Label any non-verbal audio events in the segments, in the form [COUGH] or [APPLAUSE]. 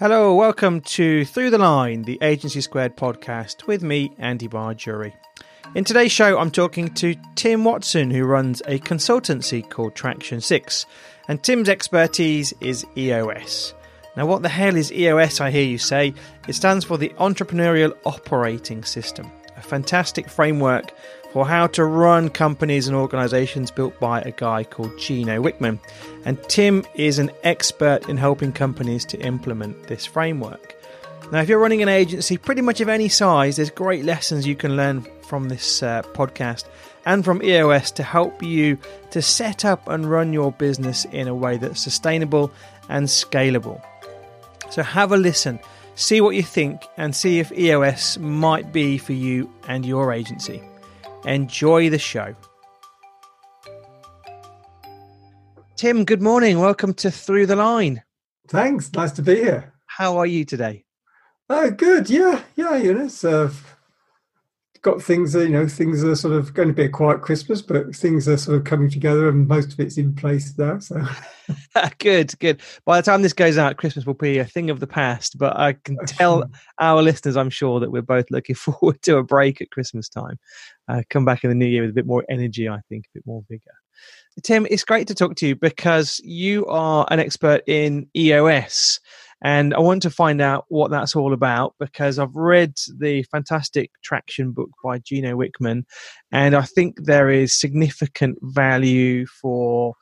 Hello, welcome to Through the Line, the Agency Squared podcast with me, Andy Bargery. In today's show, I'm talking to Tim Watson, who runs a consultancy called Traction 6, and Tim's expertise is EOS. Now, what the hell is EOS, I hear you say? It stands for the Entrepreneurial Operating System, a fantastic framework for how to run companies and organizations built by a guy called Gino Wickman. And Tim is an expert in helping companies to implement this framework. Now, if you're running an agency pretty much of any size, there's great lessons you can learn from this uh, podcast and from EOS to help you to set up and run your business in a way that's sustainable and scalable. So, have a listen, see what you think, and see if EOS might be for you and your agency. Enjoy the show. Tim, good morning. Welcome to Through the Line. Thanks. Nice to be here. How are you today? Oh, good. Yeah, yeah. You know, it's uh, got things. You know, things are sort of going to be a quiet Christmas, but things are sort of coming together, and most of it's in place now. So [LAUGHS] good, good. By the time this goes out, Christmas will be a thing of the past. But I can tell our listeners, I'm sure, that we're both looking [LAUGHS] forward to a break at Christmas time. Uh, come back in the new year with a bit more energy, I think, a bit more vigor. Tim, it's great to talk to you because you are an expert in EOS. And I want to find out what that's all about because I've read the fantastic traction book by Gino Wickman, and I think there is significant value for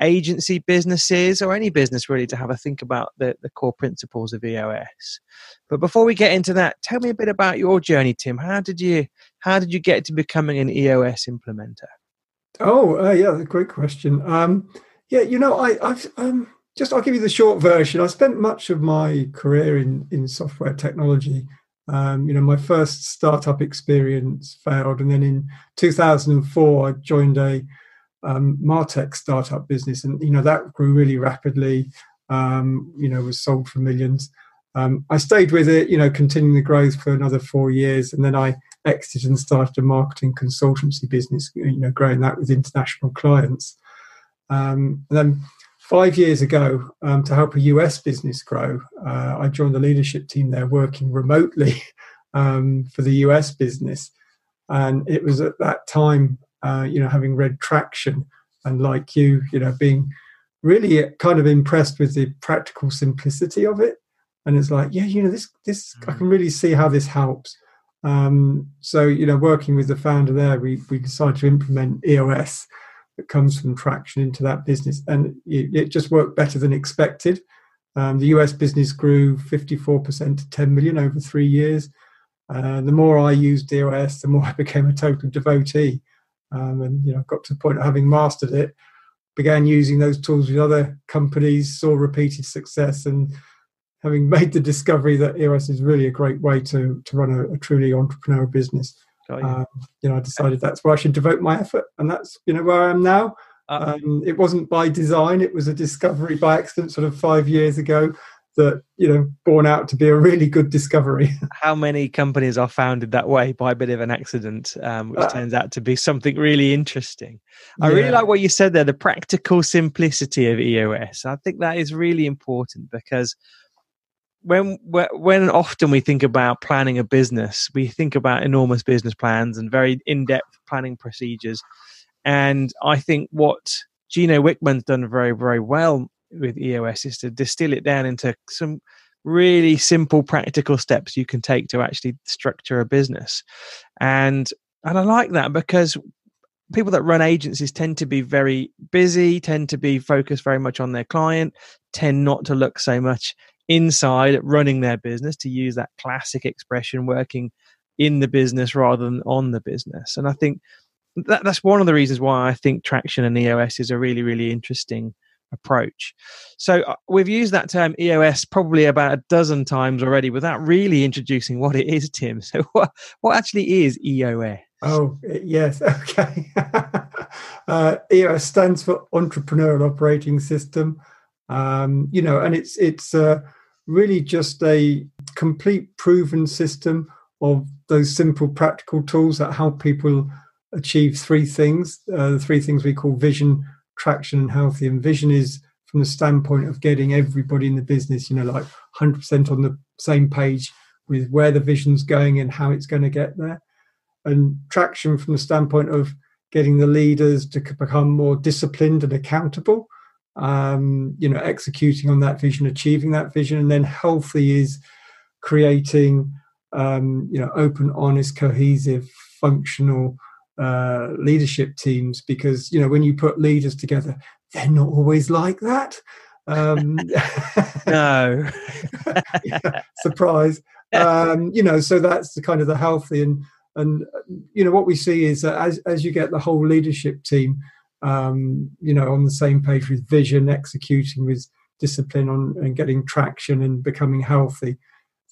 agency businesses or any business really to have a think about the, the core principles of EOS. But before we get into that, tell me a bit about your journey, Tim. How did you how did you get to becoming an EOS implementer? Oh, uh, yeah, great question. Um, yeah, you know, I, I've um, just I'll give you the short version. I spent much of my career in in software technology. Um, you know, my first startup experience failed, and then in 2004, I joined a um, Martech startup business, and you know that grew really rapidly. Um, you know, was sold for millions. Um, I stayed with it, you know, continuing the growth for another four years, and then I exited and started a marketing consultancy business. You know, growing that with international clients. Um, and then five years ago, um, to help a US business grow, uh, I joined the leadership team there, working remotely [LAUGHS] um, for the US business. And it was at that time uh, you know, having read Traction and like you, you know, being really kind of impressed with the practical simplicity of it. And it's like, yeah, you know, this, this, mm. I can really see how this helps. Um, so, you know, working with the founder there, we, we decided to implement EOS that comes from Traction into that business. And it, it just worked better than expected. Um, the US business grew 54% to 10 million over three years. Uh, the more I used EOS, the more [LAUGHS] I became a total devotee um, and you know got to the point of having mastered it began using those tools with other companies saw repeated success and having [LAUGHS] made the discovery that eos is really a great way to to run a, a truly entrepreneurial business. Um, you. know i decided that's where i should devote my effort and that's you know where i am now uh, um, it wasn't by design it was a discovery by accident sort of five years ago that you know born out to be a really good discovery [LAUGHS] how many companies are founded that way by a bit of an accident um, which uh, turns out to be something really interesting i yeah. really like what you said there the practical simplicity of eos i think that is really important because when when often we think about planning a business we think about enormous business plans and very in-depth planning procedures. And i think what Gino Wickman's done very, very well with EOS is to distill it down into some really simple practical steps you can take to actually structure a business. And and I like that because people that run agencies tend to be very busy tend to be focused very much on their client tend not to look so much inside running their business to use that classic expression working in the business rather than on the business and I think that, that's one of the reasons why I think traction and EOS is a really really interesting approach. So uh, we've used that term EOS probably about a dozen times already without really introducing what it is, Tim. So [LAUGHS] what, what actually is EOS? Oh, yes. [LAUGHS] Okay. uh, EOS stands for Entrepreneurial Operating System. Um, you know, and it's it's uh, really just a complete proven system of those simple practical tools that help people achieve three things. Uh, the three things we call vision, traction and healthy. And vision is from the standpoint of getting everybody in the business, you know, like 100% on the same page with where the vision's going and how it's going to get there. And traction from the standpoint of getting the leaders to become more disciplined and accountable, um, you know, executing on that vision, achieving that vision. And then healthy is creating, um, you know, open, honest, cohesive, functional uh, leadership teams because you know when you put leaders together they're not always like that. Um, [LAUGHS] no, [LAUGHS] yeah, surprise. Um, you know, so that's the kind of the healthy and and you know what we see is that as as you get the whole leadership team, um, you know, on the same page with vision, executing with discipline on and getting traction and becoming healthy,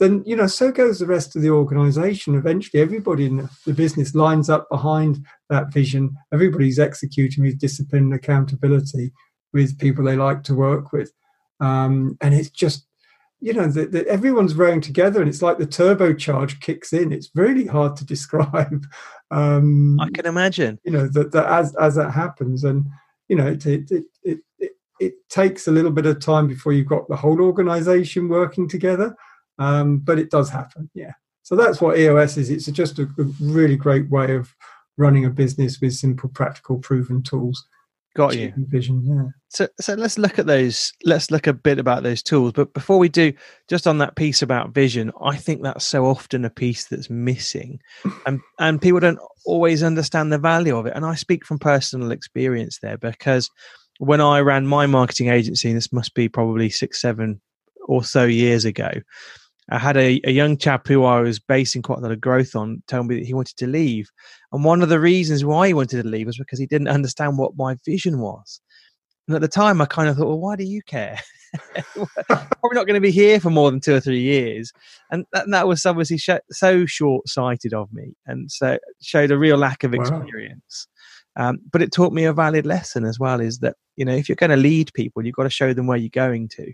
then you know so goes the rest of the organization. Eventually everybody in the business lines up behind that vision. Everybody's executing with discipline and accountability with people they like to work with. Um, and it's just you know that everyone's rowing together and it's like the turbocharge kicks in it's really hard to [LAUGHS] describe um, i can imagine you know that, that as as that happens and you know it it, it it it takes a little bit of time before you've got the whole organization working together um, but it does happen, yeah. So that's what EOS is. It's just a, a really great way of running a business with simple, practical, proven tools. Got you. Vision, yeah. So, so let's look at those. Let's look a bit about those tools. But before we do, just on that piece about vision, I think that's so often a piece that's missing, [COUGHS] and and people don't always understand the value of it. And I speak from personal experience there because when I ran my marketing agency, this must be probably six, seven or so years ago, I had a, a young chap who I was basing quite a lot of growth on tell me that he wanted to leave. And one of the reasons why he wanted to leave was because he didn't understand what my vision was. And at the time, I kind of thought, well, why do you care? [LAUGHS] Probably not going to be here for more than two or three years. And that, and that was obviously sh- so short sighted of me and so showed a real lack of experience. Wow. Um, but it taught me a valid lesson as well is that, you know, if you're going to lead people, you've got to show them where you're going to.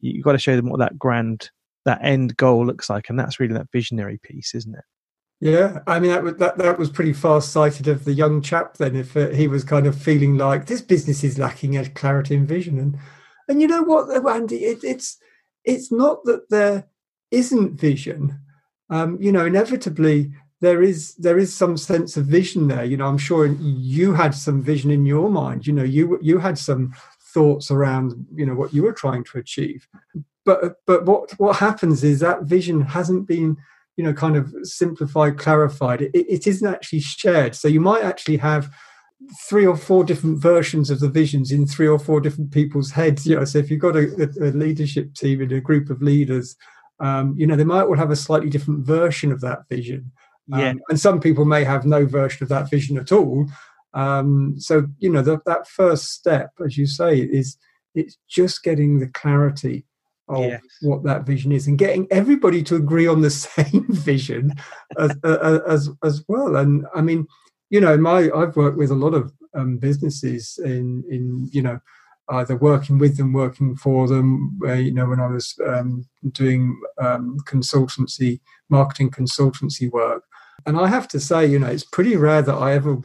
You've got to show them what that grand that end goal looks like, and that's really that visionary piece, isn't it? Yeah, I mean that that that was pretty far sighted of the young chap. Then, if uh, he was kind of feeling like this business is lacking a clarity and vision, and and you know what, Andy, it, it's it's not that there isn't vision. Um, you know, inevitably there is there is some sense of vision there. You know, I'm sure you had some vision in your mind. You know, you you had some thoughts around you know what you were trying to achieve. But but what what happens is that vision hasn't been you know kind of simplified clarified. It, it isn't actually shared. So you might actually have three or four different versions of the visions in three or four different people's heads. You know so if you've got a, a leadership team and a group of leaders um, you know they might all have a slightly different version of that vision. Um, yeah. and some people may have no version of that vision at all um, so you know the, that first step as you say is it's just getting the clarity of yes. what that vision is and getting everybody to agree on the [LAUGHS] same vision as, uh, as as well and i mean you know my i've worked with a lot of um, businesses in in you know either working with them working for them uh, you know when i was um, doing um, consultancy marketing consultancy work and i have to say you know it's pretty rare that i ever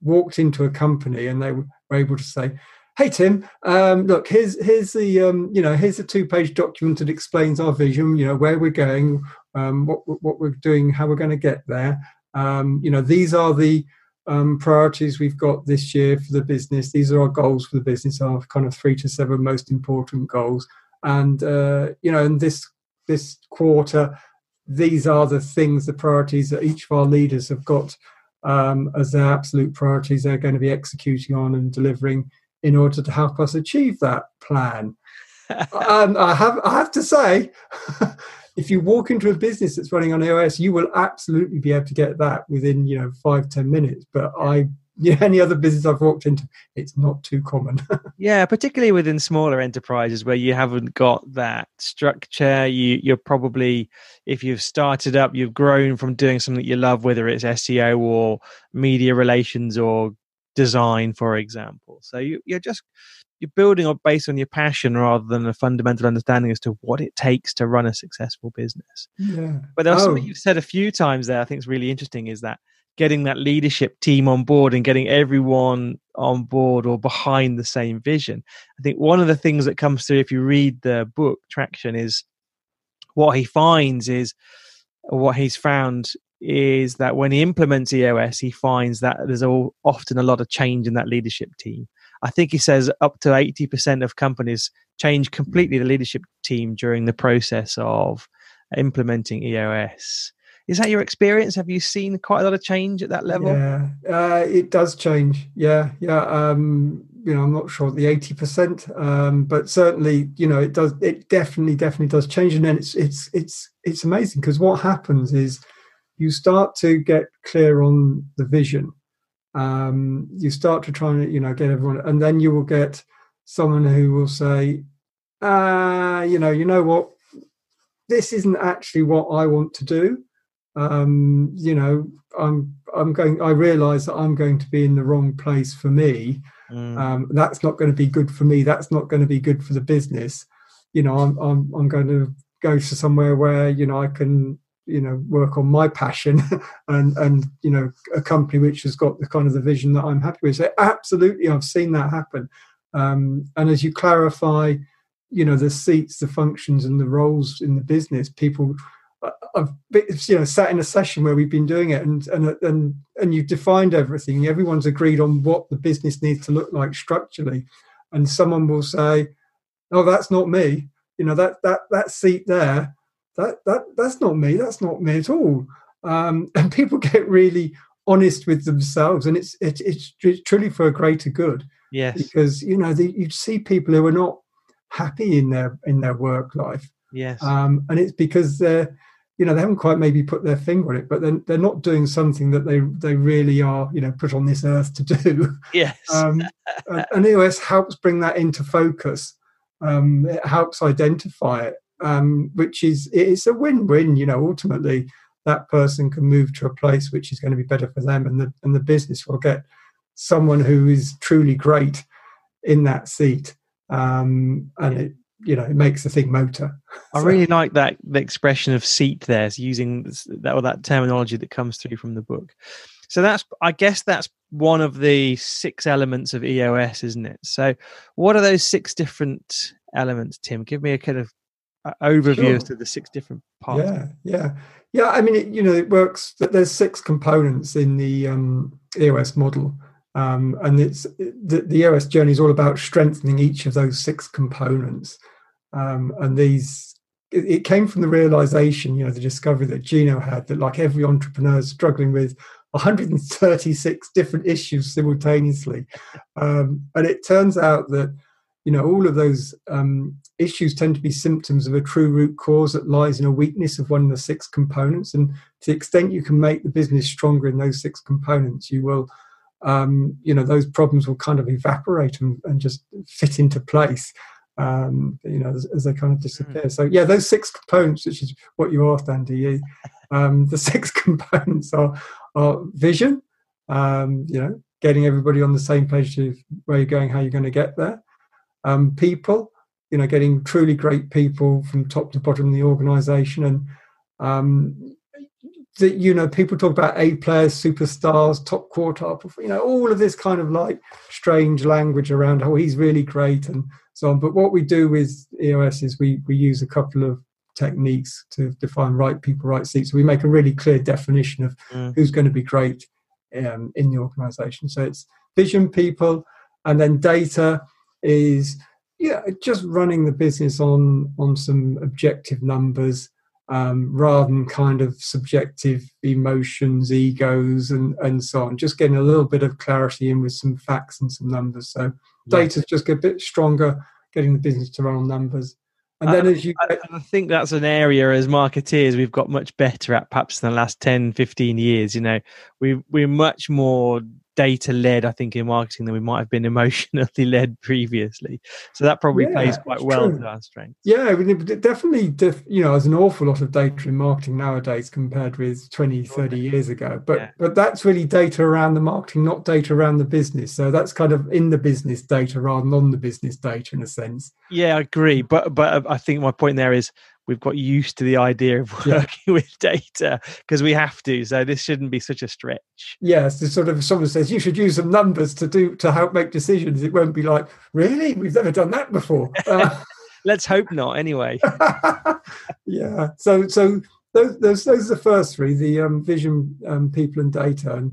walked into a company and they were able to say hey Tim, um, look here's here's the um, you know here's a two page document that explains our vision, you know where we're going, um, what what we're doing, how we're going to get there. Um, you know these are the um, priorities we've got this year for the business. These are our goals for the business, our kind of three to seven most important goals. And uh, you know, in this this quarter, these are the things, the priorities that each of our leaders have got um, as their absolute priorities they're going to be executing on and delivering in order to help us achieve that plan. [LAUGHS] and I have I have to say, [LAUGHS] if you walk into a business that's running on EOS, you will absolutely be able to get that within you know five ten minutes. But I [LAUGHS] yeah, any other business I've walked into, it's not too common. [LAUGHS] yeah, particularly within smaller enterprises where you haven't got that structure. You, you're probably, if you've started up, you've grown from doing something you love, whether it's SEO or media relations or design, for example. So you, you're just you're building on based on your passion rather than a fundamental understanding as to what it takes to run a successful business. Yeah. But there's oh. something you've said a few times there I think is really interesting is that getting that leadership team on board and getting everyone on board or behind the same vision. I think one of the things that comes through if you read the book Traction is what he finds is what he's found is that when he implements EOS, he finds that there's all, often a lot of change in that leadership team. I think he says up to 80% of companies change completely the leadership team during the process of implementing EOS. Is that your experience? Have you seen quite a lot of change at that level? Yeah, uh, it does change. Yeah, yeah. Um, you know, I'm not sure the 80%, um, but certainly, you know, it does. It definitely, definitely does change. And then it's it's it's it's amazing because what happens is you start to get clear on the vision. Um, you start to try and you know get everyone, and then you will get someone who will say, uh, you know, you know what, this isn't actually what I want to do. Um, you know, I'm I'm going. I realise that I'm going to be in the wrong place for me. Mm. Um, that's not going to be good for me. That's not going to be good for the business. You know, I'm I'm I'm going to go to somewhere where you know I can you know work on my passion [LAUGHS] and and you know a company which has got the kind of the vision that I'm happy with. So absolutely, I've seen that happen. Um, and as you clarify you know the seats the functions and the roles in the business people I've you know sat in a session where we've been doing it and and and and you've defined everything. Everyone's agreed on what the business needs to look like structurally. And someone will say oh that's not me. You know that that that seat there that that that's not me. That's not me at all. Um, [LAUGHS] and people get really honest with themselves and it's it, it's, it's truly for a greater good. Yes. Because you know the, you see people who are not happy in their in their work life. Yes. Um, and it's because they're you know they haven't quite maybe put their finger on it, but then they're not doing something that they they really are you know put on this earth to do. [LAUGHS] Yes. Um, and, and EOS helps bring that into focus. Um, it helps identify it, um, which is it's a win-win. You know, ultimately that person can move to a place which is going to be better for them, and the and the business will get someone who is truly great in that seat um, and it you know it makes the thing motor. I really like that the expression of seat there, so using that or that terminology that comes through from the book. So that's I guess that's one of the six elements of EOS, isn't it? So what are those six different elements, Tim? Give me a kind of uh, overview sure. as to the six different parts. Yeah, yeah, yeah. I mean, it, you know, it works. That there's six components in the um, EOS model. Um, and it's the, the EOS journey is all about strengthening each of those six components. Um, and these, it, it, came from the realization, you know, the discovery that Gino had that like every entrepreneur is struggling with 136 different issues simultaneously. Um, and it turns out that, you know, all of those um, issues tend to be symptoms of a true root cause that lies in a weakness of one of the six components. And to the extent you can make the business stronger in those six components, you will um, you know those problems will kind of evaporate and, and just fit into place um, you know as, as, they kind of disappear mm. so yeah those six components which is what you asked andy [LAUGHS] um, the six [LAUGHS] components are, are vision um, you know getting everybody on the same page to where you're going how you're going to get there um, people you know getting truly great people from top to bottom of the organization and um, that you know people talk about A players, superstars, top quartile, you know, all of this kind of like strange language around oh he's really great and so on. But what we do with EOS is we we use a couple of techniques to define right people, right seats. So we make a really clear definition of mm. who's going to be great um, in the organisation. So it's vision people, and then data is yeah just running the business on on some objective numbers um, rather than kind of subjective emotions, egos, and, and so on. Just getting a little bit of clarity in with some facts and some numbers. So yeah. data's just get a bit stronger, getting the business to run on numbers. And then, as you, I, I, think that's an area as marketeers we've got much better at, perhaps in the last 10, 15 years. You know, we we're much more data led, I think, in marketing than we might have been [LAUGHS] emotionally led previously. So that probably yeah, plays quite well true. to our strength. Yeah, I mean, definitely, you know, there's an awful lot of data in marketing nowadays compared with 20, 30 years ago. But yeah. but that's really data around the marketing, not data around the business. So that's kind of in the business data rather than on the business data in a sense. Yeah, I agree. But but uh, I think my point there is we've got used to the idea of working yeah. [LAUGHS] with data because we have to. So this shouldn't be such a stretch. Yes, the sort of someone says you should use some numbers to do to help make decisions. It won't be like really we've never done that before. [LAUGHS] Uh, Let's hope not. Anyway. [LAUGHS] yeah. So so those, those those are the first three: the um, vision, um, people, and data. And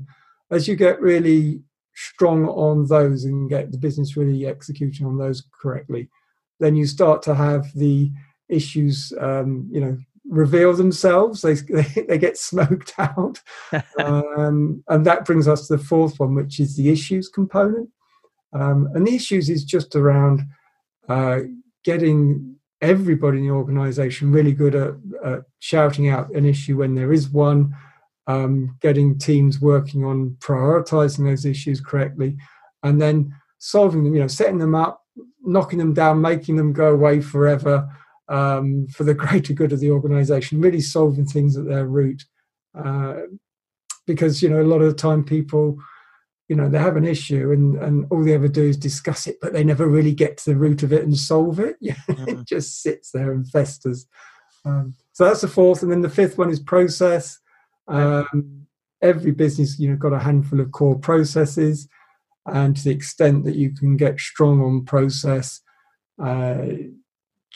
as you get really strong on those and get the business really executing on those correctly, then you start to have the issues, um, you know, reveal themselves. They [LAUGHS] they, they get smoked out, [LAUGHS] um, and that brings us to the fourth one, which is the issues component. Um, and the issues is just around uh, getting everybody in the organisation really good at, at, shouting out an issue when there is one. Um, getting teams working on prioritizing those issues correctly, and then solving them. You know, setting them up, knocking them down, making them go away forever, um, for the [LAUGHS] greater good of the organization, really solving things at their root. Uh, because, you know, a lot of the time people, you know, they have an issue and, and all they ever do is discuss it, but they never really get to the root of it and solve it. [LAUGHS] Mm-hmm. it just sits there and festers. Um, so that's the fourth. And then the fifth one is process. Um, every business, you know, got a handful of core processes. And to the extent that you can get strong on process, uh,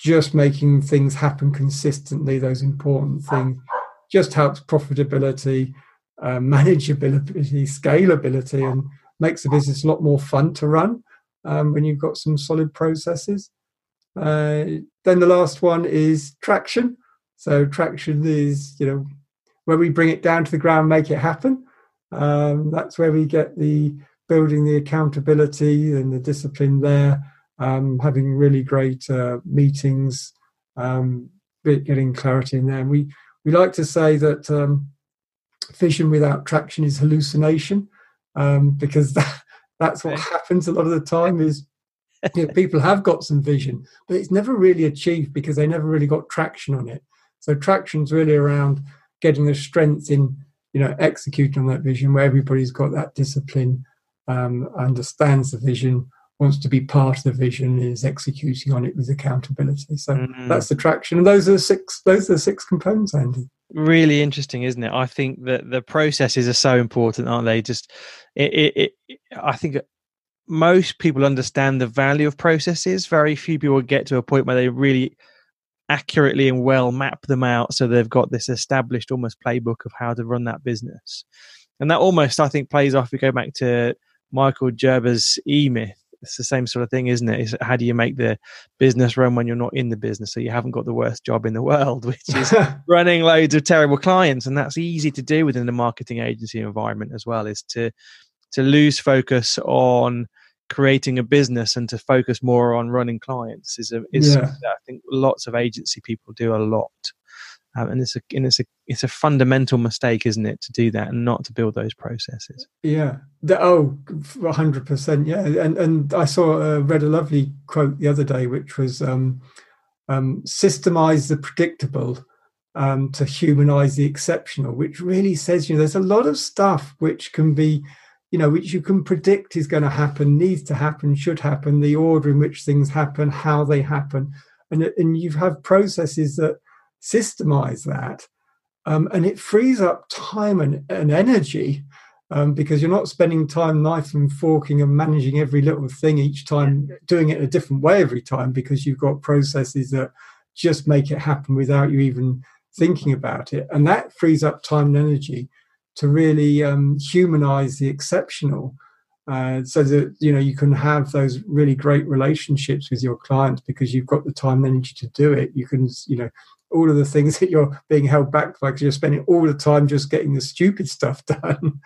just making things happen consistently, those important things, just helps profitability, uh, [LAUGHS] manageability, scalability, and makes the business a lot more fun to run um, when you've got some solid processes. Uh, then the last one is traction. So traction is, you know, where we bring it down to the ground, make it happen. Um, that's where we get the building the accountability and the discipline there um, having really great uh, meetings, um, getting clarity in there. And we, we like to say that um, vision without traction is hallucination um, because [LAUGHS] that, that's what happens a lot of the time is [LAUGHS] you know, people have got some vision, but it's never really achieved because they never really got traction on it. So traction's really around getting the strength in, you know, executing on that vision where everybody's got that discipline, um, understands the vision, wants to be part of the vision and is executing on it with accountability. So mm. that's the traction. And those are the six those are the six components, Andy. Really interesting, isn't it? I think that the processes are so important, aren't they? Just it, it, it I think most people understand the value of processes. Very few people get to a point where they really accurately and well map them out so they've got this established almost playbook of how to run that business. And that almost I think plays off we go back to Michael Gerber's E Myth it's the same sort of thing, isn't it? Is how do you make the business run when you're not in the business? So you haven't got the worst job in the world, [LAUGHS] which is [LAUGHS] running loads of terrible clients, and that's easy to do within the marketing agency environment as well. Is to to lose focus on creating a business and to focus more on running clients is a is yeah. I think lots of agency people do a lot. Um, and it's a and it's a it's a fundamental mistake, isn't it, to do that and not to build those processes? Yeah. The, oh, hundred percent. Yeah. And and I saw uh, read a lovely quote the other day, which was um, um, systemize the predictable um, to humanize the exceptional, which really says you know there's a lot of stuff which can be you know which you can predict is going to happen, needs to happen, should happen, the order in which things happen, how they happen, and and you have processes that systemize that. Um, and it frees up time and, and energy um, because you're not spending time knife and forking and managing every little thing each time, doing it a different way every time because you've got processes that just make it happen without you even thinking about it. And that frees up time and energy to really um, humanize the exceptional. Uh, so that you know you can have those really great relationships with your clients because you've got the time and energy to do it. You can you know all of the things that you're being held back by because you're spending all the time just getting the stupid stuff [LAUGHS] done.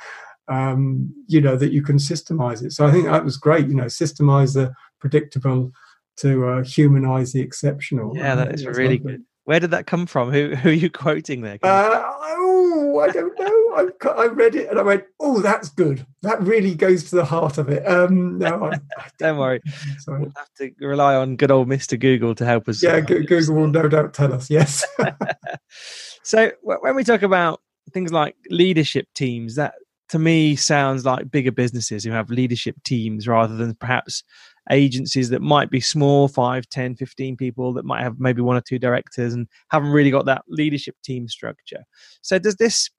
um, you know that you can systemize it. So I think that was great. You know, systemize the predictable to uh, humanize the exceptional. Yeah, that is really good. Where did that come from? Who who are you quoting there? Uh, oh, I don't know. I, I, read it and I went, "Oh, that's good. That really goes to the heart of it." Um, no, I, I [LAUGHS] don't worry. [LAUGHS] Sorry. We'll have to rely on good old Mister Google to help us. Yeah, Google will no doubt tell us. Yes. [LAUGHS] so when we talk about things like leadership teams, that to me sounds like bigger businesses who have leadership teams rather than perhaps agencies that might be small 5 10 15 people that might have maybe one or two directors and haven't really got that leadership team structure. So does this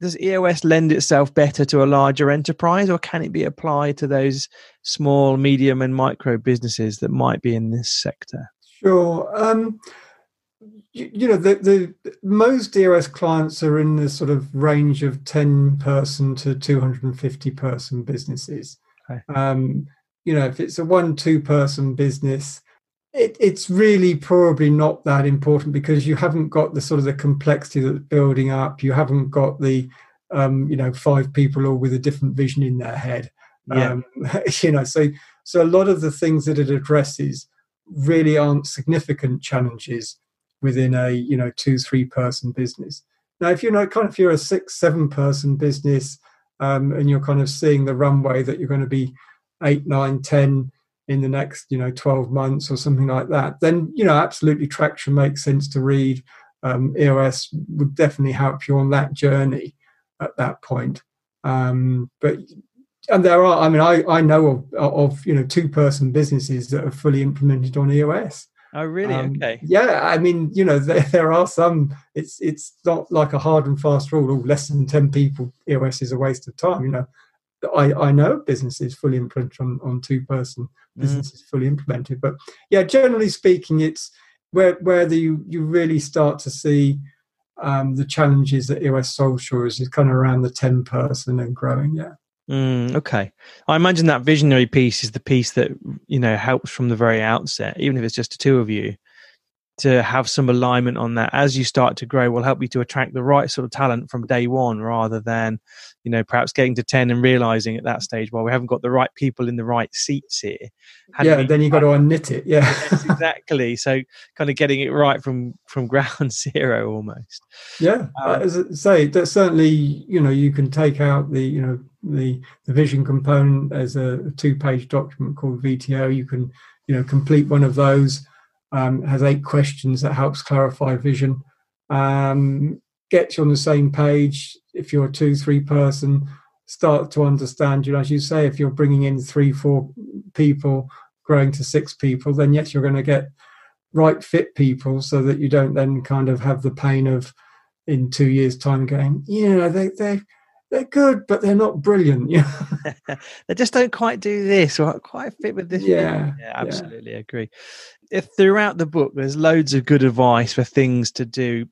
does eos lend itself better to a larger enterprise or can it be applied to those small medium and micro businesses that might be in this sector? Sure. Um, you, you, know the, the most eos clients are in the sort of range of 10 person to 250 person businesses. Okay. um, you know if it's a one two person business it, it's really probably not that important because you haven't got the sort of the complexity that's building up. You haven't got the um, you know five people all with a different vision in their head. Yeah. Um, [LAUGHS] you know so so a lot of the things that it addresses really aren't significant challenges within a you know two three person business. Now if you're not kind of if you're a six seven person business um, and you're kind of seeing the runway that you're going to be eight, nine, ten in the next, you know, 12 months or something like that, then, you know, absolutely traction makes sense to read. Um, EOS would definitely help you on that journey at that point. Um, but and there are, I mean, I, I know of, of you know two person businesses that are fully implemented on EOS. Oh, really? Um, okay. Yeah, I mean, you know, there, there are some. It's it's not like a hard and fast rule. Oh, less than ten people, EOS is a waste of time. You know, I, I know businesses fully implemented on, on two person businesses mm. fully implemented. But yeah, generally speaking, it's where where the, you, you really start to see um, the challenges that EOS Social is, is kind of around the 10 person and growing. Yeah. Mm, okay. I imagine that visionary piece is the piece that, you know, helps from the very outset, even if it's just the two of you to have some alignment on that as you start to grow will help you to attract the right sort of talent from day one rather than you know perhaps getting to 10 and realizing at that stage well we haven't got the right people in the right seats here. Yeah then you've got to unknit it yeah. Yes, exactly. So kind of getting it right from from [LAUGHS] ground zero almost. Yeah um, as I say that certainly you know you can take out the you know the the vision component as a two page document called vto you can you know complete one of those um, has eight questions that helps clarify vision. Um, gets you on the same page. If you're a two, three person, start to understand. You as you say, if you're bringing in three, four people, growing to six people, then yes, you're going to get right fit people, so that you don't then kind of have the pain of in two years' time going, yeah, they they they're good, but they're not brilliant. [LAUGHS] Yeah, [LAUGHS] they just don't quite do this or quite fit with this. Yeah, yeah absolutely yeah. agree. If throughout the book, there's loads of good advice for things to do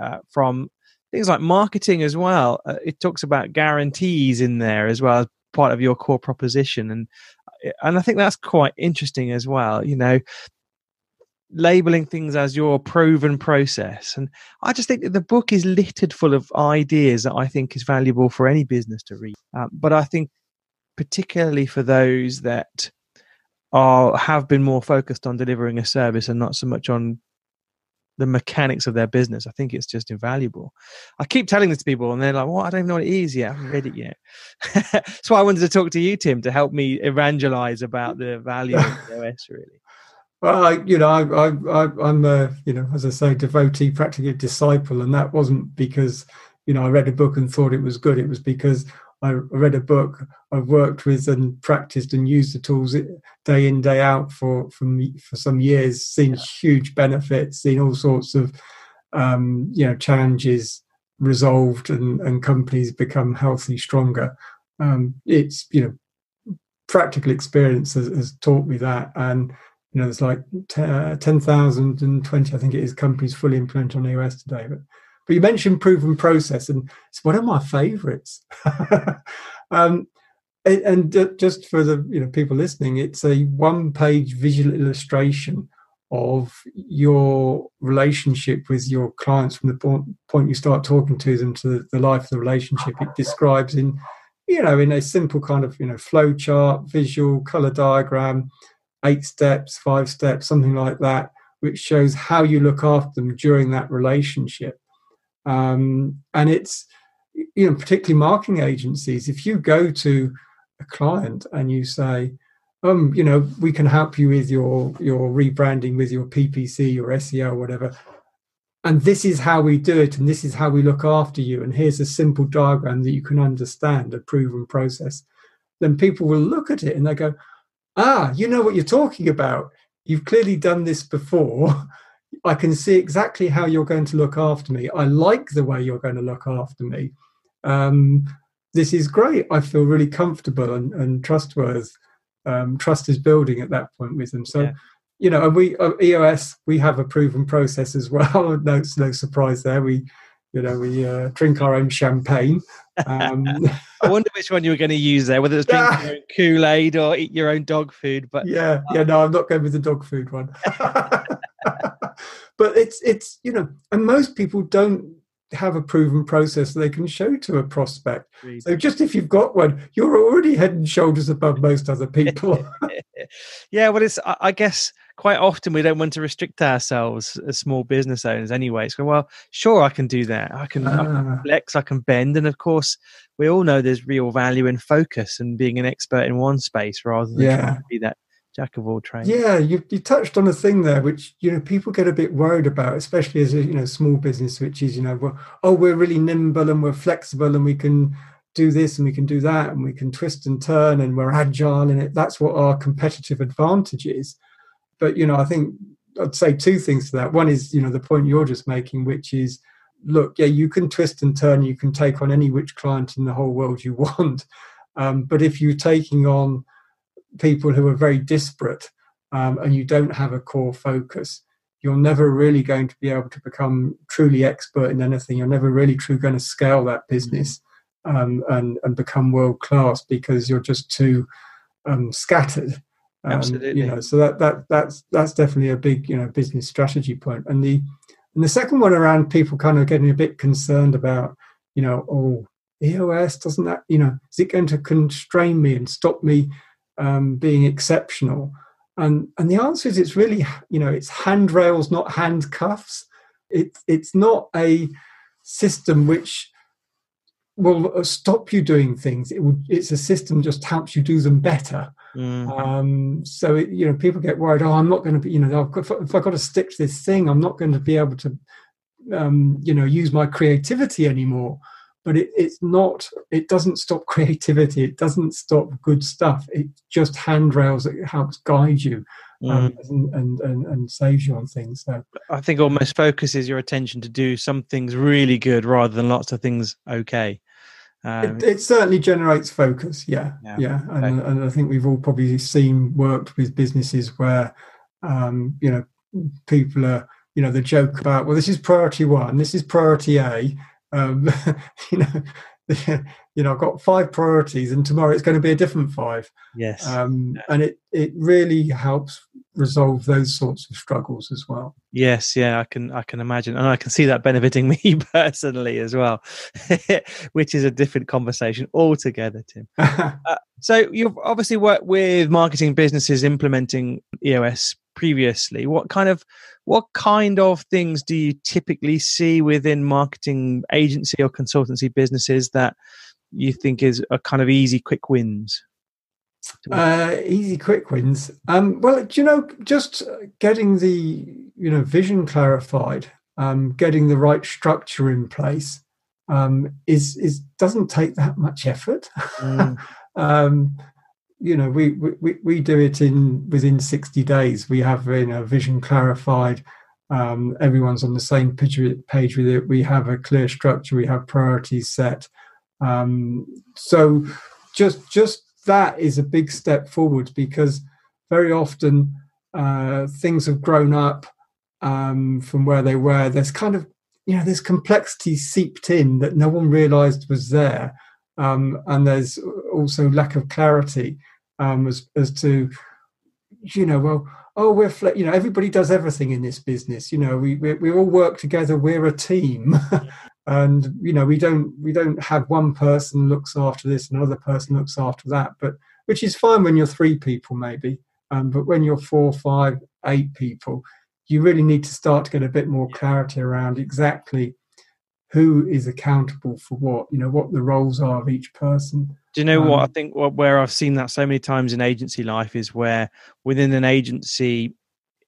uh, from things like marketing as well. Uh, it talks about guarantees in there as well as part of your core proposition, and uh, and I think that's quite interesting as well. You know, labeling things as your proven process. And I just think that the book is littered full of ideas that I think is valuable for any business to read. Um, but I think particularly for those that are have been more focused on delivering a service and not so much on the mechanics of their business. I think it's just invaluable. I keep telling this to people, and they're like, "Well, I don't even know what it is yet. I haven't read it yet." [LAUGHS] so I wanted to talk to you, Tim, to help me evangelize about the value of [LAUGHS] EOS. Really, well, I, you know, I, I, I'm a, you know, as I say, devotee, practically a disciple, and that wasn't because, you know, I read a book and thought it was good. It was because I read a book, I've worked with and practiced and used the tools day in day out for for for some years, seen huge benefits, seen all sorts of, um, you know, challenges resolved, and and companies become healthy, stronger. Um, it's you know, practical experience has, has taught me that, and you know, there's like uh, 10,020, I think it is, companies fully implemented on EOS today. But, but you mentioned proven process, and it's one of my favorites. [LAUGHS] um, and, and just for the you know people listening, it's a one-page visual illustration of your relationship with your clients from the point you start talking to them to the life of the relationship. It describes in you know in a simple kind of you know flow chart, visual color diagram eight steps, five steps, something like that, which shows how you look after them during that relationship. Um, and it's, you know, particularly marketing agencies, if you go to a client and you say, um, you know, we can help you with your your rebranding with your PPC, your SEO, whatever. And this is how we do it, and this is how we look after you. And here's a simple diagram that you can understand, a proven process. Then people will look at it and they go, ah, you know what you're talking about. You've clearly done this before. [LAUGHS] I can see exactly how you're going to look after me. I like the way you're going to look after me. Um, this is great. I feel really comfortable and, and trustworthy. Um, trust is building at that point with them. So, yeah. you know, and we uh, EOS we have a proven process as well. [LAUGHS] no, no surprise there. We, you know, we uh, drink our own champagne. Um, [LAUGHS] I wonder which one you were going to use there, whether it's drink [LAUGHS] your own Kool Aid or eat your own dog food. But yeah, yeah, no, I'm not going with the dog food one. [LAUGHS] but it's it's you know, and most people don't have a proven process they can show to a prospect. So just if you've got one, you're already head and shoulders above most other people. yeah, well, it's I guess quite often we don't want to restrict ourselves as small business owners anyway. So, well, sure, I can do that. I can, I can ah. flex, I can bend, and of course, we all know there's real value in focus and being an expert in one space rather than yeah. trying to be that jack of all trades. Yeah, you, you touched on a thing there, which you know people get a bit worried about, especially as a you know small business, which is you know, well, oh, we're really nimble and we're flexible and we can do this and we can do that and we can twist and turn and we're agile and it, that's what our competitive advantage is. But you know, I think I'd say two things to that. One is you know the point you're just making, which is look, yeah, you can twist and turn, you can take on any which client in the whole world you [LAUGHS] want. Um, but if you're taking on people who are very disparate um, and you don't have a core focus, you're never really going to be able to become truly expert in anything. You're never really truly going to scale that business um, and, and become world class because you're just too um, scattered. Um, Absolutely. You know, so that that that's that's definitely a big you know business strategy point. And the and the second one around people kind of getting a bit concerned about you know oh EOS doesn't that you know is it going to constrain me and stop me um, being exceptional? And and the answer is it's really you know it's handrails, not handcuffs. It's it's not a system which will uh, stop you doing things. It will, it's a system just helps you do them better. Mm. Um, so it, you know people get worried. Oh, I'm not going to be. You know, got, if I've got to stick to this thing, I'm not going to be able to. Um, you know, use my creativity anymore but it, it's not it doesn't stop [LAUGHS] creativity it doesn't stop good stuff it just handrails it helps guide you um, mm. and, and, and, saves you on things so i think almost focuses your attention to do some things really good rather than lots of things okay um, it, it, certainly generates focus yeah yeah, yeah. Okay. And, and i think we've all probably seen worked with businesses where um, you know people are you know the joke about well this is priority one this is priority a um, [LAUGHS] you know, [LAUGHS] you know, I've got five priorities, and tomorrow it's going to be a different five. Yes, um, and it it really helps resolve those sorts of struggles as well. Yes, yeah, I can I can imagine, and I can see that benefiting [LAUGHS] me personally as well, [LAUGHS] which is a different conversation altogether, Tim. uh, so you've obviously worked with marketing businesses implementing EOS previously. What kind of what kind of things do you typically see within marketing agency or consultancy businesses that you think is a kind of easy quick wins? Uh, easy quick wins. Um, well, do you know, just getting the you know vision clarified, um, getting the right structure in place um, is is doesn't take that much effort. Mm. [LAUGHS] um, you know we, we we do it in within 60 days. We have you know vision clarified. Um, everyone's on the same page, with it. We have a clear structure. We have priorities set. Um, so just just that is a big step forward because very often uh, things have grown up um, from where they were. There's kind of you know there's complexity seeped in that no one realized was there. Um, and there's also lack of clarity um, as as to you know well oh we're you know everybody does everything in this business you know we we, we all work together we're a team. [LAUGHS] And you know we don't we don't have one person looks after this and another person looks after that but which is fine when you're three people maybe um, but when you're four five eight people you really need to start to get a bit more clarity around exactly who is accountable for what you know what the roles are of each person do you know um, what I think? What, Where I've seen that so many times in agency life is where within an agency,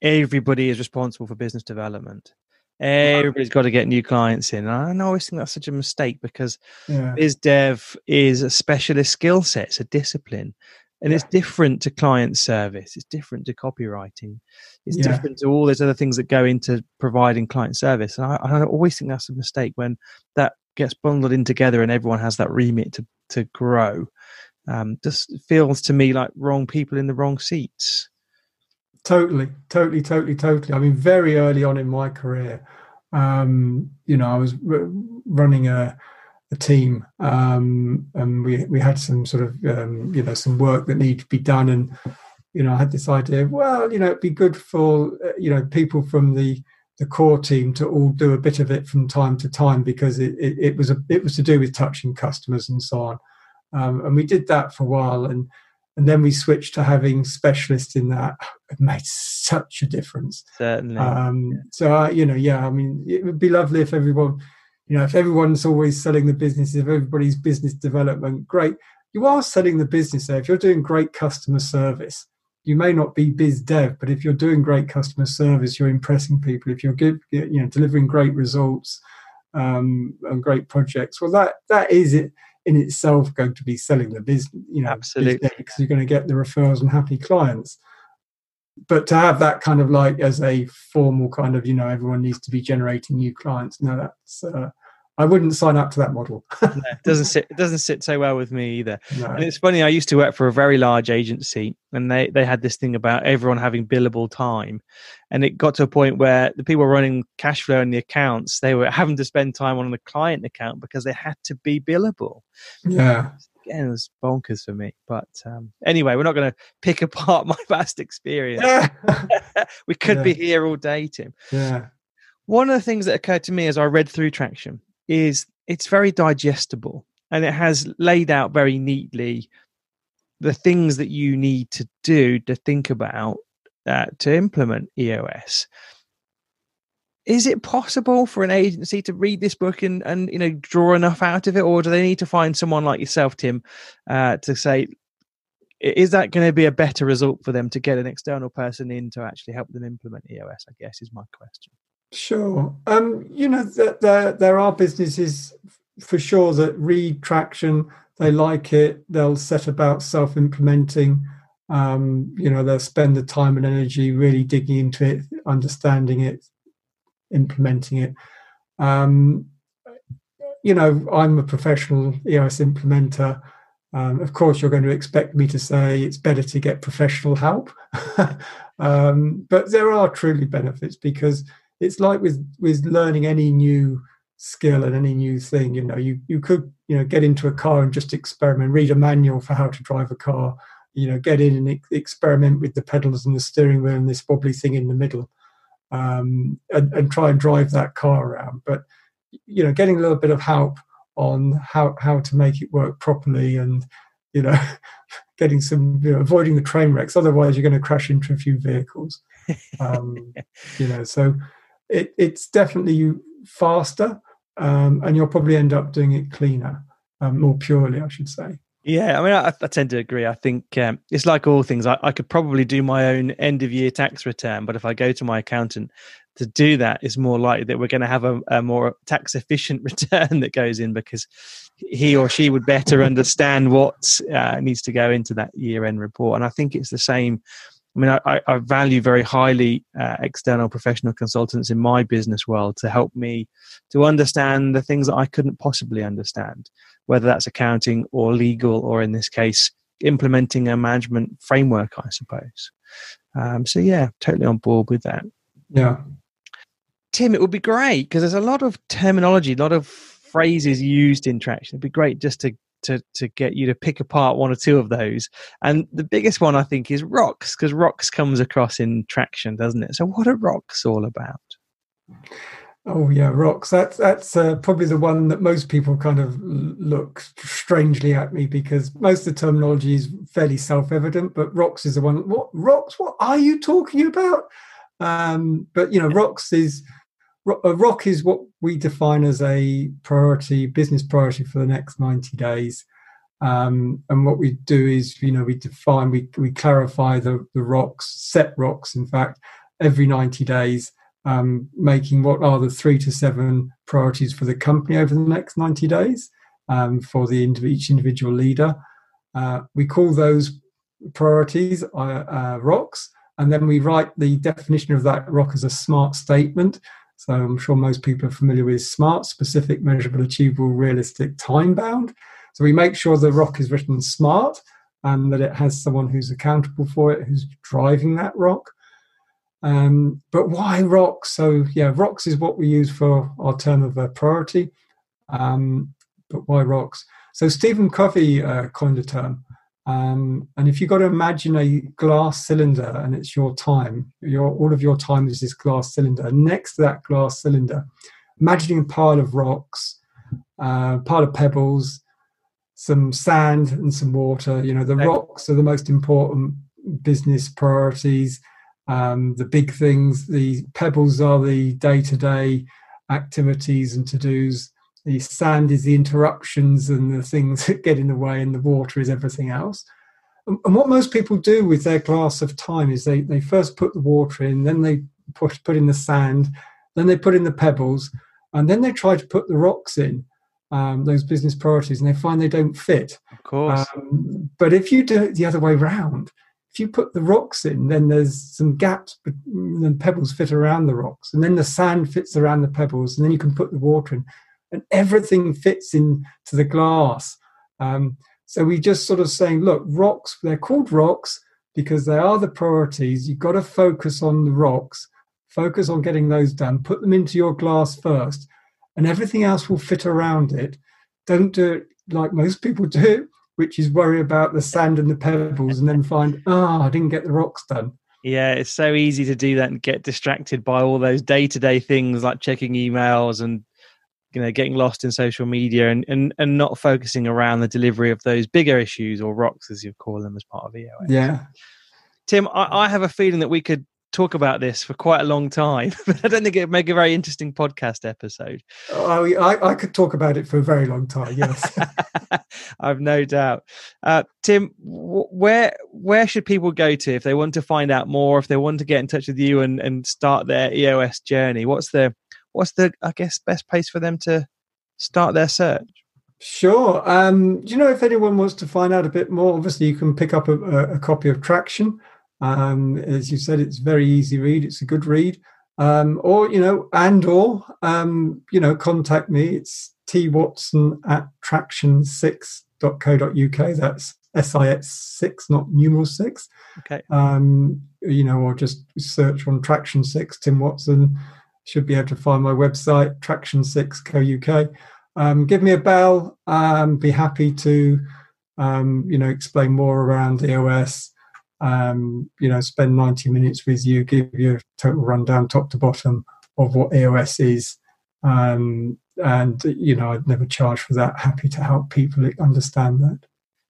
everybody is responsible for business development. Everybody's got to get new clients in. And I always think that's such a mistake because yeah. biz dev is a specialist skill set, it's a discipline. And yeah. it's different to client service. It's different to copywriting. It's yeah. different to all those other things that go into providing client service. And I, I, always think that's a mistake when that gets bundled in together and everyone has that remit to to grow. Um, just feels to me like wrong people in the wrong seats. Totally totally totally totally. I mean very early on in my career um, you know i was r- running a a team, um, and we we had some sort of um, you know some work that needed to be done, and you know I had this idea. Well, you know, it'd be good for uh, you know people from the the core team to all do a bit of it from time to time because it, it, it was a it was to do with touching customers and so on, um, and we did that for a while, and and then we switched to having specialists in that. [SIGHS] It made such a difference. Certainly. Um, so you know, yeah, I mean, it would be lovely if everyone you know, if everyone's always selling the business, if everybody's business development, great. You are selling the business there. If you're doing great customer service, you may not be biz dev, but if you're doing great customer service, you're impressing people. If you're good, you know, delivering great results um, and great projects, well, that that is it in itself going to be selling the business. You know, absolutely, because you're going to get the referrals and happy clients but to have that kind of like as a formal kind of you know everyone needs to be generating new clients no that's uh, I wouldn't sign up to that model. [LAUGHS] no, it doesn't sit. It doesn't sit so well with me either. No. And it's funny. I used to work for a very large agency, and they they had this thing about everyone having billable time, and it got to a point where the people running cash flow and the accounts they were having to spend time on the client account because they had to be billable. Yeah, again, it was bonkers for me. But um, anyway, we're not going to pick [LAUGHS] apart my past experience. Yeah. [LAUGHS] we could yeah. be here all day, Tim. Yeah. One of the things that occurred to me as I read through Traction is it's very digestible and it has laid out very neatly the things that you need to do to think about uh, to implement EOS is it possible for an agency to read this book and, and you know draw enough out of it or do they need to find someone like yourself tim uh, to say is that going to be a better result for them to get an external person in to actually help them implement eos i guess is my question. Sure. Um, you know there, there are businesses for sure that read traction they like it they'll set about self-implementing um, you know they'll spend the time and energy really digging into it understanding it implementing it. Um, you know, I'm a professional EOS implementer. Um, of course, you're going to expect me to say it's better to get professional help, [LAUGHS] um, but there are truly benefits because it's like with with learning any new skill and any new thing. You know, you you could you know get into a car and just experiment, read a manual for how to drive a car. You know, get in and experiment with the pedals and the steering wheel and this wobbly thing in the middle um, and, and, try and drive that car around. But you know, getting a little bit of help on how how to make it work properly, and you know, [LAUGHS] getting some you know, avoiding the train wrecks. Otherwise, you're going to crash into a few vehicles. Um, [LAUGHS] you know, so it, it's definitely faster, um, and you'll probably end up doing it cleaner, um, more purely, I should say. Yeah, I mean, I, I, tend to agree. I think um, it's like all things. I, I, could probably do my own end of year tax return, but if I go to my accountant to do that, it's more likely that we're going to have a, a, more tax efficient [LAUGHS] return that goes in because he or she would better understand what uh, needs to go into that year end report. And I think it's the same. I mean, I, I value very highly uh, external professional consultants in my business world to help me to understand the things that I couldn't possibly understand whether that's accounting or legal, or in this case, implementing a management framework, I suppose. Um, so, yeah, totally on board with that. Yeah. Tim, it would be great because there's a lot of terminology, a lot of phrases used in traction. It'd be great just to to to get you to pick apart one or two of those. And the biggest one I think is rocks because rocks comes across in traction, doesn't it? So what are rocks all about? Oh yeah, rocks. That's that's uh, probably the one that most people kind of look strangely at me because most of the terminology is fairly self-evident, but rocks is the one. What rocks? What are you talking about? Um, but you know, rocks is a rock is what we define as a priority, business priority for the next ninety days. Um, and what we do is, you know, we define, we we clarify the the rocks, set rocks, in fact, every ninety days um, making what are the three to seven priorities for the company over the next 90 days um, for the each individual leader. Uh, we call those priorities are uh, rocks, and then we write the definition of that rock as a smart statement. So I'm sure most people are familiar with SMART, specific, measurable, achievable, realistic, time bound. So we make sure the rock is written smart and that it has someone who's accountable for it, who's driving that rock. Um, but why rocks? So yeah, rocks is what we use for our term of a priority. Um, but why rocks? So Stephen Covey uh, coined a term. Um, and if you've got to imagine a glass cylinder and it's your time, your all of your time is this glass cylinder. Next to that glass cylinder, imagining a pile of rocks, uh, pile of pebbles, some sand and some water. You know, the rocks are the most important business priorities. Um, the big things, the pebbles are the day to day activities and to dos the sand is the interruptions and the things [LAUGHS] that get in the way, and the water is everything else. And, and what most people do with their glass of time is they, they first put the water in, then they put, put in the sand, then they put in the pebbles, and then they try to put the rocks in. Um, those business priorities, and they find they don't fit. Of course. Um, but if you do it the other way round, if you put the rocks in, then there's some gaps, but the pebbles fit around the rocks, and then the sand fits around the pebbles, and then you can put the water in and everything fits into the glass. Um, so we just sort of saying, look, rocks, they're called rocks because they are the priorities. You've got to focus on the rocks, focus on getting those done, put them into your glass first, and everything else will fit around it. Don't do it like most people do, which is worry about the sand and the pebbles and then find, ah, oh, I didn't get the rocks done. Yeah, it's so easy to do that and get distracted by all those day to day things like checking emails and you know getting lost in social media and, and and not focusing around the delivery of those bigger issues or rocks as you call them as part of EOS. Yeah. Tim, I, I have a feeling that we could talk about this for quite a long time, [LAUGHS] but I don't think it'd make a very interesting podcast episode. Oh, I, I could talk about it for a very long time. Yes, [LAUGHS] I've no doubt. Uh, Tim, where where should people go to if they want to find out more? If they want to get in touch with you and, and start their EOS journey, what's the what's the I guess best place for them to start their search? Sure. Um, do you know if anyone wants to find out a bit more? Obviously, you can pick up a, a copy of Traction. Um, as you said, it's very easy read. It's a good read. Um, or you know, and or um, you know, contact me. It's t watson at traction6.co.uk. That's SIS six, not numeral six. Okay. Um, you know, or just search on Traction Six, Tim Watson should be able to find my website, Traction6 Co Um, give me a bell. Um, be happy to, um, you know, explain more around EOS. Um, you know, spend 90 minutes with you, give you a total rundown, top to bottom, of what EOS is. Um, and you know, I'd never charge for that. Happy to help people understand that.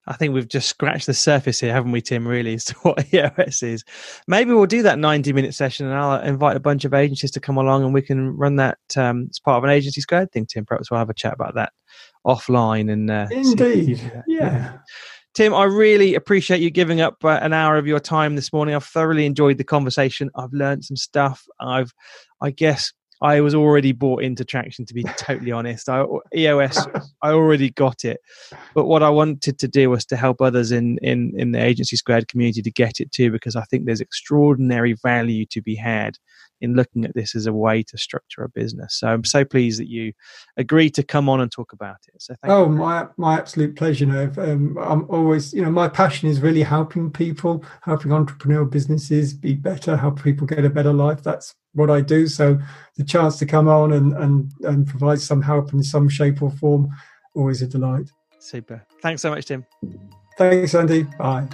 I think we've just scratched the surface here, haven't we, Tim? Really, as to [LAUGHS] what EOS is. Maybe we'll do that ninety-minute session, and I'll invite a bunch of agencies to come along, and we can run that um, as part of an agency squared thing. Tim, perhaps we'll have a chat about that offline. And uh, indeed, yeah. Tim, I really appreciate you giving up uh, an hour of your time this morning. I've thoroughly enjoyed the conversation. I've learned some stuff. I've, I guess, I was already bought into traction to be totally honest. I, EOS, I already got it, but what I wanted to do was to help others in in in the agency squared community to get it too, because I think there's extraordinary value to be had in looking at this as a way to structure a business. So I'm so pleased that you agreed to come on and talk about it. So thank you. oh, my my absolute pleasure. You know, um, I'm always, you know, my passion is really helping people, helping entrepreneurial businesses be better, help people get a better life. That's what I do. So the chance to come on and and and provide some help in some shape or form, always a delight. Super. Thanks so much, Tim. Thanks, Andy. Bye.